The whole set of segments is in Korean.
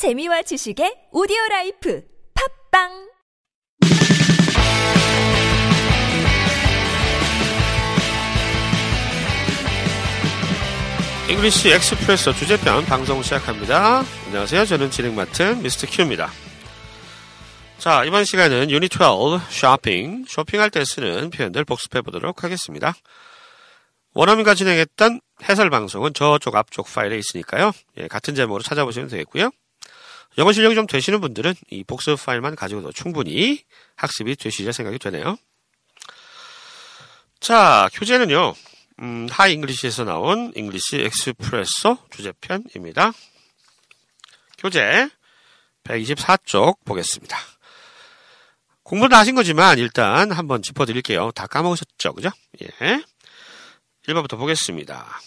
재미와 지식의 오디오 life 팟빵 English Expresso 주제편 방송 시작합니다. 안녕하세요. 저는 진행 맡은 Mr. Q입니다. 자, 이번 시간은 유닛 12 쇼핑, 쇼핑할 때 쓰는 표현들 복습해 보도록 하겠습니다. 원어민과 진행했던 해설 방송은 저쪽 앞쪽 파일에 있으니까요. 예, 같은 제목으로 찾아보시면 되겠고요. 영어 실력이 좀 되시는 분들은 이 복습 파일만 가지고도 충분히 학습이 되시리라 생각이 되네요. 자, 교재는요. 음, Hi English에서 나온 English Expresso 주제편입니다. 교재 124쪽 보겠습니다. 공부는 하신 거지만 일단 한번 짚어드릴게요. 다 까먹으셨죠? 그죠? 예. 1번부터 보겠습니다.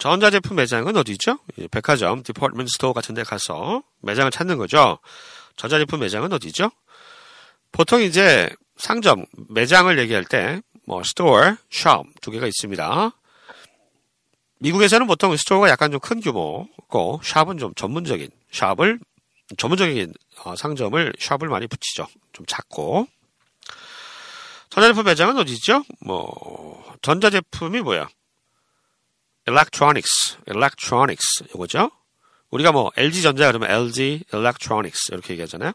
전자제품 매장은 어디죠? 백화점, department store 같은 데 가서 매장을 찾는 거죠. 전자제품 매장은 어디죠? 보통 이제 상점, 매장을 얘기할 때, 뭐, store, shop 두 개가 있습니다. 미국에서는 보통 store가 약간 좀 큰 규모고, shop은 좀 전문적인, shop을, 전문적인 어, 상점을, shop을 많이 붙이죠. 좀 작고. 전자제품 매장은 어디죠? 뭐, 전자제품이 뭐야? Electronics, electronics, 이거죠? 우리가 뭐, LG전자 그러면 LG electronics, 이렇게 얘기하잖아요.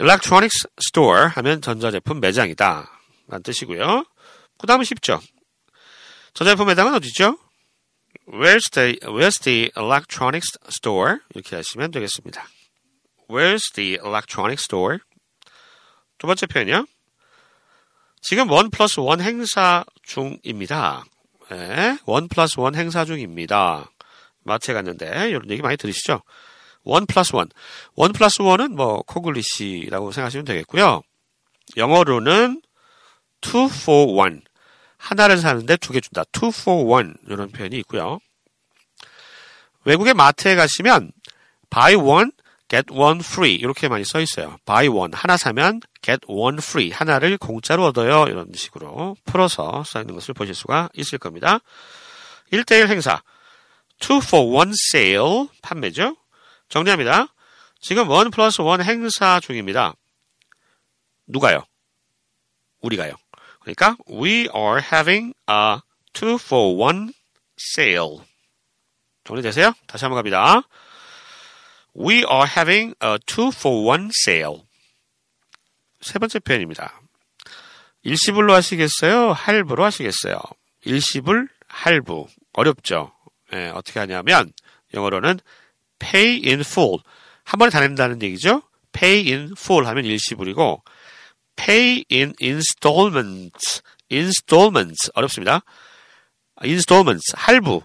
electronics store 하면 전자제품 매장이다. 라는 뜻이고요. 그 다음은 쉽죠. 전자제품 매장은 어디죠? Where's the, where's the electronics store? 이렇게 하시면 되겠습니다. Where's the electronics store? 두 번째 표현이요. 지금 one plus one 행사 중입니다. 네, one plus one 행사 중입니다. 마트에 갔는데 이런 얘기 많이 들으시죠? one plus one. one plus one은 뭐 콩글리시라고 생각하시면 되겠고요. 영어로는 two for one. 하나를 사는데 두 개 준다. two for one 이런 표현이 있고요. 외국의 마트에 가시면 buy one, get one free 이렇게 많이 써 있어요. buy one 하나 사면 get one free 하나를 공짜로 얻어요. 이런 식으로 풀어서 써 있는 것을 보실 수가 있을 겁니다. 1대1 행사 two for one sale 판매죠. 정리합니다. 지금 원 플러스 원 행사 중입니다. 누가요? 우리가요. 그러니까 we are having a two for one sale. 정리되세요? 다시 한번 갑니다. We are having a two for one sale. 세 번째 표현입니다. 일시불로 하시겠어요? 할부로 하시겠어요? 일시불, 할부. 어렵죠? 예, 어떻게 하냐면, 영어로는 pay in full. 한 번에 다 낸다는 얘기죠? pay in full 하면 일시불이고, pay in installments. installments. 어렵습니다. installments. 할부.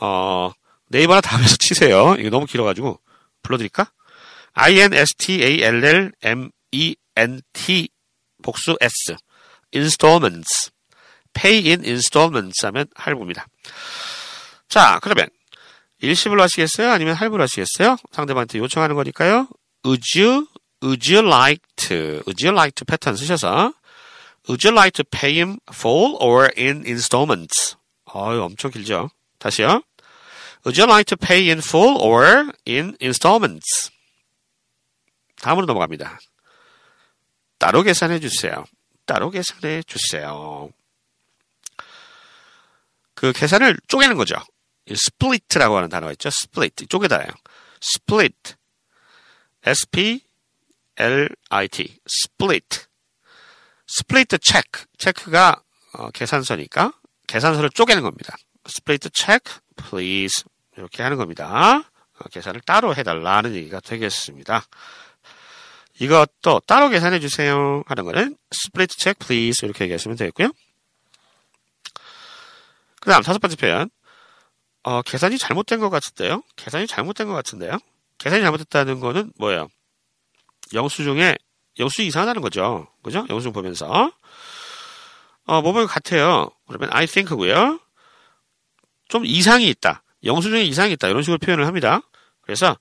어, 네이버나 다음에서 치세요. 이거 너무 길어가지고. 불러드릴까? I-N-S-T-A-L-L-M-E-N-T 복수 S. installments. pay in installments 하면 할부입니다. 자, 그러면 일시불로 하시겠어요? 아니면 할부로 하시겠어요? 상대방한테 요청하는 거니까요. Would you, would you like to, would you like to 패턴 쓰셔서 Would you like to pay him full or in installments? 어유 엄청 길죠? 다시요. Would you like to pay in full or in installments? 다음으로 넘어갑니다. 따로 계산해 주세요. 따로 계산해 주세요. 그 계산을 쪼개는 거죠. split라고 하는 단어가 있죠. split. 쪼개다요. split. S-P-L-I-T. split. split check. 체크가 어, 계산서니까 계산서를 쪼개는 겁니다. split check, please. 이렇게 하는 겁니다. 어, 계산을 따로 해달라는 얘기가 되겠습니다. 이것도 따로 계산해 주세요 하는 거는 split check, please. 이렇게 얘기하시면 되겠고요. 그 다음 다섯 번째 표현. 어, 계산이 잘못된 것 같은데요? 계산이 잘못된 것 같은데요? 계산이 잘못됐다는 거는 뭐예요? 영수증에 영수 이상하다는 거죠. 그죠? 영수증 보면서. 어, 뭐뭐 같아요. 그러면 I think고요. 좀 이상이 있다. 영수증에 이상이 있다. 이런 식으로 표현을 합니다. 그래서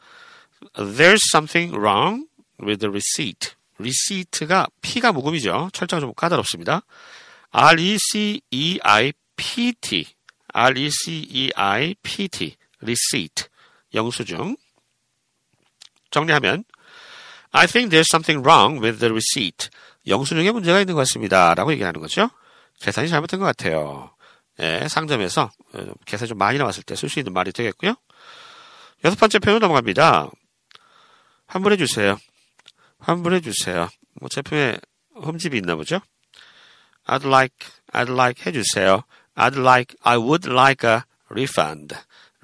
there's something wrong with the receipt. receipt가 P가 묵음이죠. 철자가 좀 까다롭습니다. R-E-C-E-I-P-T. R-E-C-E-I-P-T. receipt. 영수증. 정리하면 I think there's something wrong with the receipt. 영수증에 문제가 있는 것 같습니다. 라고 얘기하는 거죠. 계산이 잘못된 것 같아요. 예, 상점에서 어, 계산이 좀 많이 나왔을 때 쓸 수 있는 말이 되겠고요. 여섯 번째 표현 넘어갑니다. 환불해 주세요. 환불해 주세요. 뭐 제품에 흠집이 있나 보죠? I'd like, I'd like 해주세요. I'd like, I would like a refund.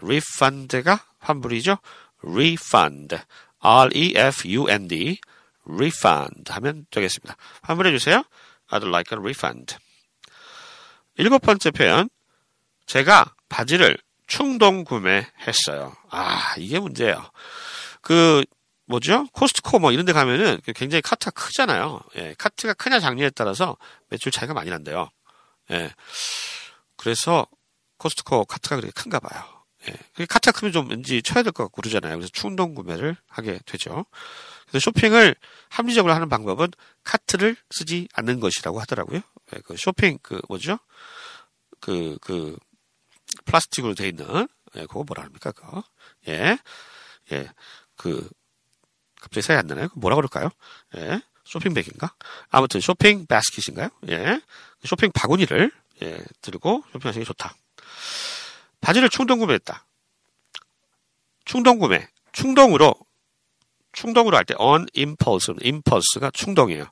refund가 환불이죠? refund. R-E-F-U-N-D. refund 하면 되겠습니다. 환불해 주세요. I'd like a refund. 일곱 번째 표현. 제가 바지를 충동 구매했어요. 아, 이게 문제예요. 그, 뭐죠? 코스트코 뭐 이런 데 가면은 굉장히 카트가 크잖아요. 예, 카트가 크냐 작냐에 따라서 매출 차이가 많이 난대요. 예. 그래서 코스트코 카트가 그렇게 큰가 봐요. 예. 카트가 크면 좀 왠지 채워야 될 것 같고 그러잖아요. 그래서 충동 구매를 하게 되죠. 그래서 쇼핑을 합리적으로 하는 방법은 카트를 쓰지 않는 것이라고 하더라고요. 예, 그 쇼핑 그 뭐죠? 그, 그, 플라스틱으로 돼 있는, 예, 그거 뭐라 합니까, 그거. 예, 예, 그, 갑자기 생각이 안 나나요? 뭐라 그럴까요? 예, 쇼핑백인가? 아무튼 쇼핑 바스킷인가요? 예, 쇼핑 바구니를, 예, 들고 쇼핑하시는 게 좋다. 바지를 충동 구매했다. 충동 구매. 충동으로, 충동으로 할 때, on impulse, impulse가 충동이에요.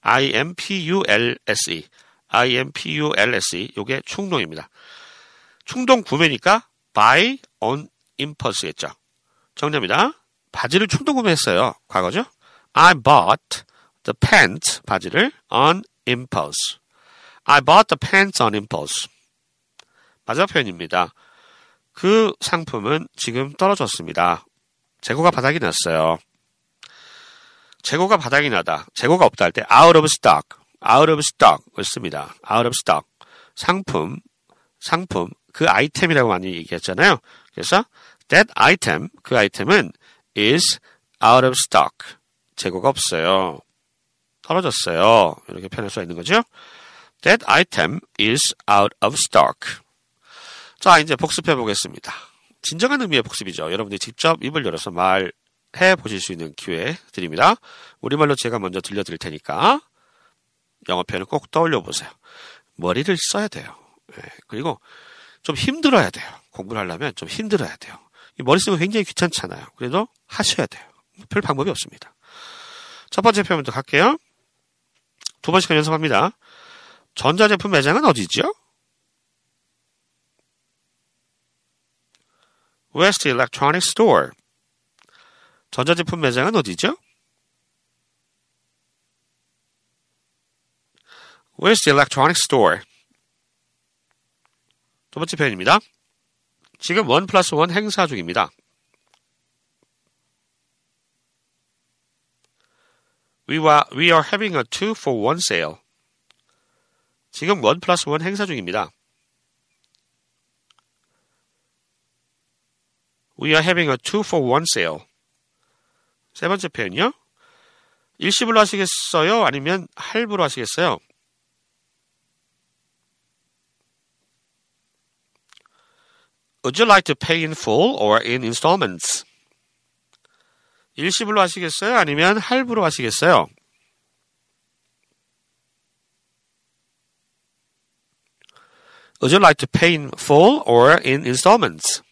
I-M-P-U-L-S-E. I-M-P-U-L-S-E. 요게 충동입니다. 충동 구매니까 buy on impulse겠죠. 정답입니다. 바지를 충동 구매했어요. 과거죠. I bought the pants, 바지를 on impulse. I bought the pants on impulse. 마지막 표현입니다. 그 상품은 지금 떨어졌습니다. 재고가 바닥이 났어요. 재고가 바닥이 나다. 재고가 없다 할 때 out of stock, out of stock을 씁니다. out of stock. 상품, 상품, 그 아이템이라고 많이 얘기했잖아요. 그래서 that item, 그 아이템은 is out of stock. 재고가 없어요. 떨어졌어요. 이렇게 표현할 수 있는 거죠. That item is out of stock. 자, 이제 복습해 보겠습니다. 진정한 의미의 복습이죠. 여러분들이 직접 입을 열어서 말 해 보실 수 있는 기회 드립니다. 우리말로 제가 먼저 들려드릴 테니까 영어 표현을 꼭 떠올려 보세요. 머리를 써야 돼요. 네, 그리고 좀 힘들어야 돼요. 공부를 하려면 좀 힘들어야 돼요. 머리 쓰면 굉장히 귀찮잖아요. 그래도 하셔야 돼요. 별 방법이 없습니다. 첫 번째 표현부터 갈게요. 두 번씩 연습합니다. 전자제품 매장은 어디죠? West Electronic Store. 전자제품 매장은 어디죠? Where's the electronic store? 두 번째 표현입니다. 지금 원 플러스 원 행사 중입니다. We are, we are having a two for one sale. 지금 원 플러스 원 행사 중입니다. We are having a two for one sale. 세 번째 표현이요. 일시불로 하시겠어요? 아니면 할부로 하시겠어요? Would you like to pay in full or in installments? 일시불로 하시겠어요? 아니면 할부로 하시겠어요? Would you like to pay in full or in installments?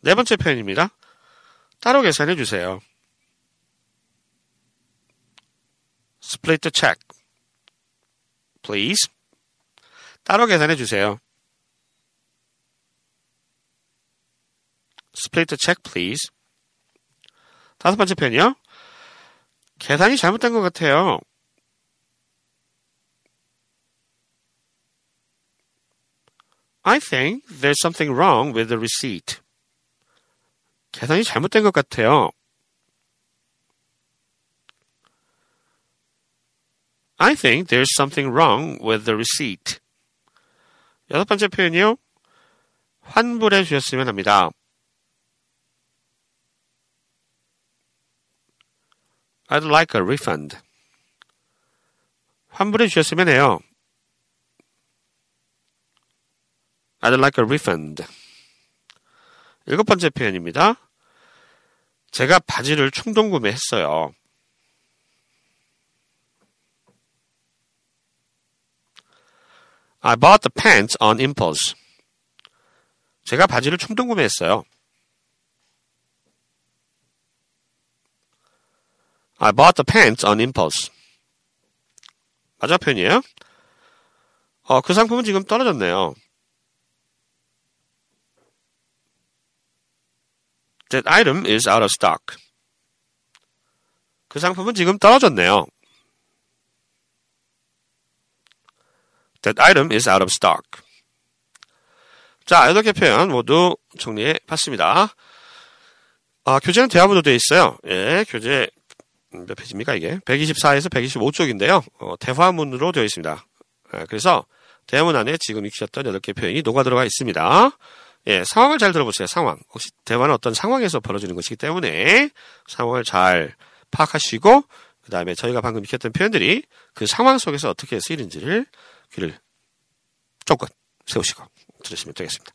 네 번째 표현입니다. 따로 계산해 주세요. Split the check. Please. 따로 계산해 주세요. Split the check, please. 다섯 번째 표현이요. 계산이 잘못된 것 같아요. I think there's something wrong with the receipt. 계산이 잘못된 것 같아요. I think there's something wrong with the receipt. 여섯 번째 표현이요. 환불해 주셨으면 합니다. I'd like a refund. 환불해 주셨으면 해요. I'd like a refund. 일곱 번째 표현입니다. 제가 바지를 충동 구매했어요. I bought the pants on impulse. 제가 바지를 충동 구매했어요. I bought the pants on impulse. 마지막 표현이에요. 어, 그 상품은 지금 떨어졌네요. That item is out of stock. 그 상품은 지금 떨어졌네요. That item is out of stock. 자, 여덟 개 표현 모두 정리해 봤습니다. 아, 교재는 대화문으로 되어 있어요. 예, 교재 몇 페이지입니까 이게? 124에서 125쪽인데요. 어, 대화문으로 되어 있습니다. 예, 그래서 대화문 안에 지금 익히셨던 여덟 개 표현이 녹아 들어가 있습니다. 예, 상황을 잘 들어보세요. 상황. 혹시 대화는 어떤 상황에서 벌어지는 것이기 때문에 상황을 잘 파악하시고 그 다음에 저희가 방금 익혔던 표현들이 그 상황 속에서 어떻게 쓰이는지를 귀를 쫑긋 세우시고 들으시면 되겠습니다.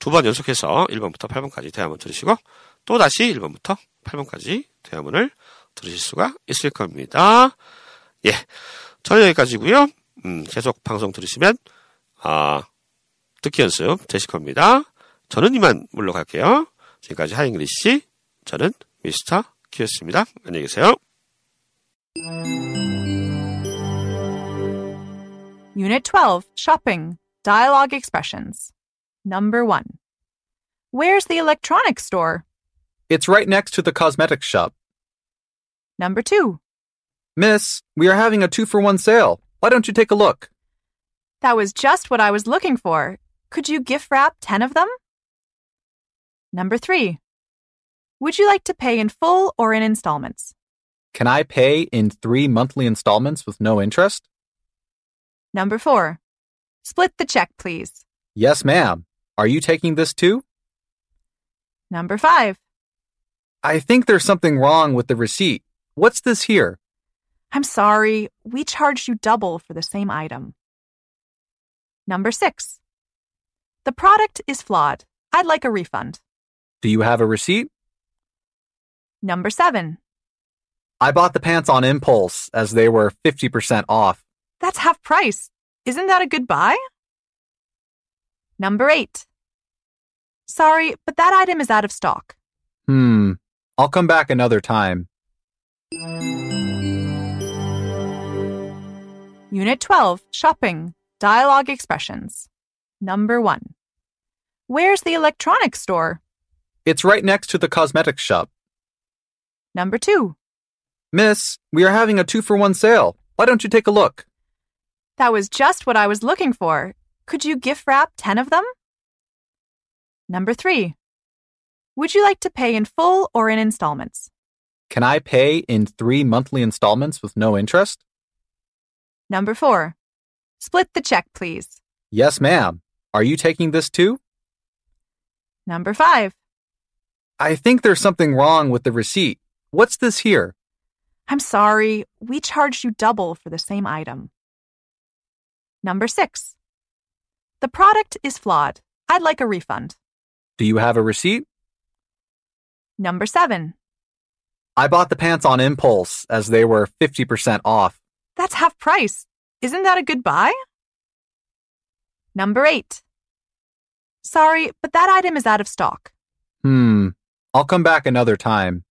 두 번 연속해서 1번부터 8번까지 대화문 들으시고 또 다시 1번부터 8번까지 대화문을 들으실 수가 있을 겁니다. 예. 저는 여기까지고요. 음, 계속 방송 들으시면 아, 듣기 연습 되실 겁니다. 저는 이만 물러갈게요. 지금까지 하잉글리시 저는 미스터 키였습니다. 안녕히 계세요. Unit 12 Shopping Dialogue Expressions. Number 1. Where's the electronics store? It's right next to the cosmetics shop. Number 2. Miss, we are having a two for one sale. Why don't you take a look? That was just what I was looking for. Could you gift wrap 10 of them? Number 3. Would you like to pay in full or in installments? Can I pay in three monthly installments with no interest? Number 4. Split the check, please. Yes, ma'am. Are you taking this too? Number 5. I think there's something wrong with the receipt. What's this here? I'm sorry, we charged you double for the same item. Number 6. The product is flawed. I'd like a refund. Do you have a receipt? Number 7. I bought the pants on impulse as they were 50% off. That's half price. Isn't that a good buy? Number 8. Sorry, but that item is out of stock. Hmm. I'll come back another time. Unit 12 Shopping Dialogue Expressions. Number 1. Where's the electronics store? It's right next to the cosmetics shop. Number 2. Miss, we are having a two for one sale. Why don't you take a look? That was just what I was looking for. Could you gift wrap 10 of them? Number 3. Would you like to pay in full or in installments? Can I pay in three monthly installments with no interest? Number 4. Split the check, please. Yes, ma'am. Are you taking this too? Number 5. I think there's something wrong with the receipt. What's this here? I'm sorry, we charged you double for the same item. Number 6. The product is flawed. I'd like a refund. Do you have a receipt? Number 7. I bought the pants on impulse as they were 50% off. That's half price. Isn't that a good buy? Number 8. Sorry, but that item is out of stock. Hmm. I'll come back another time.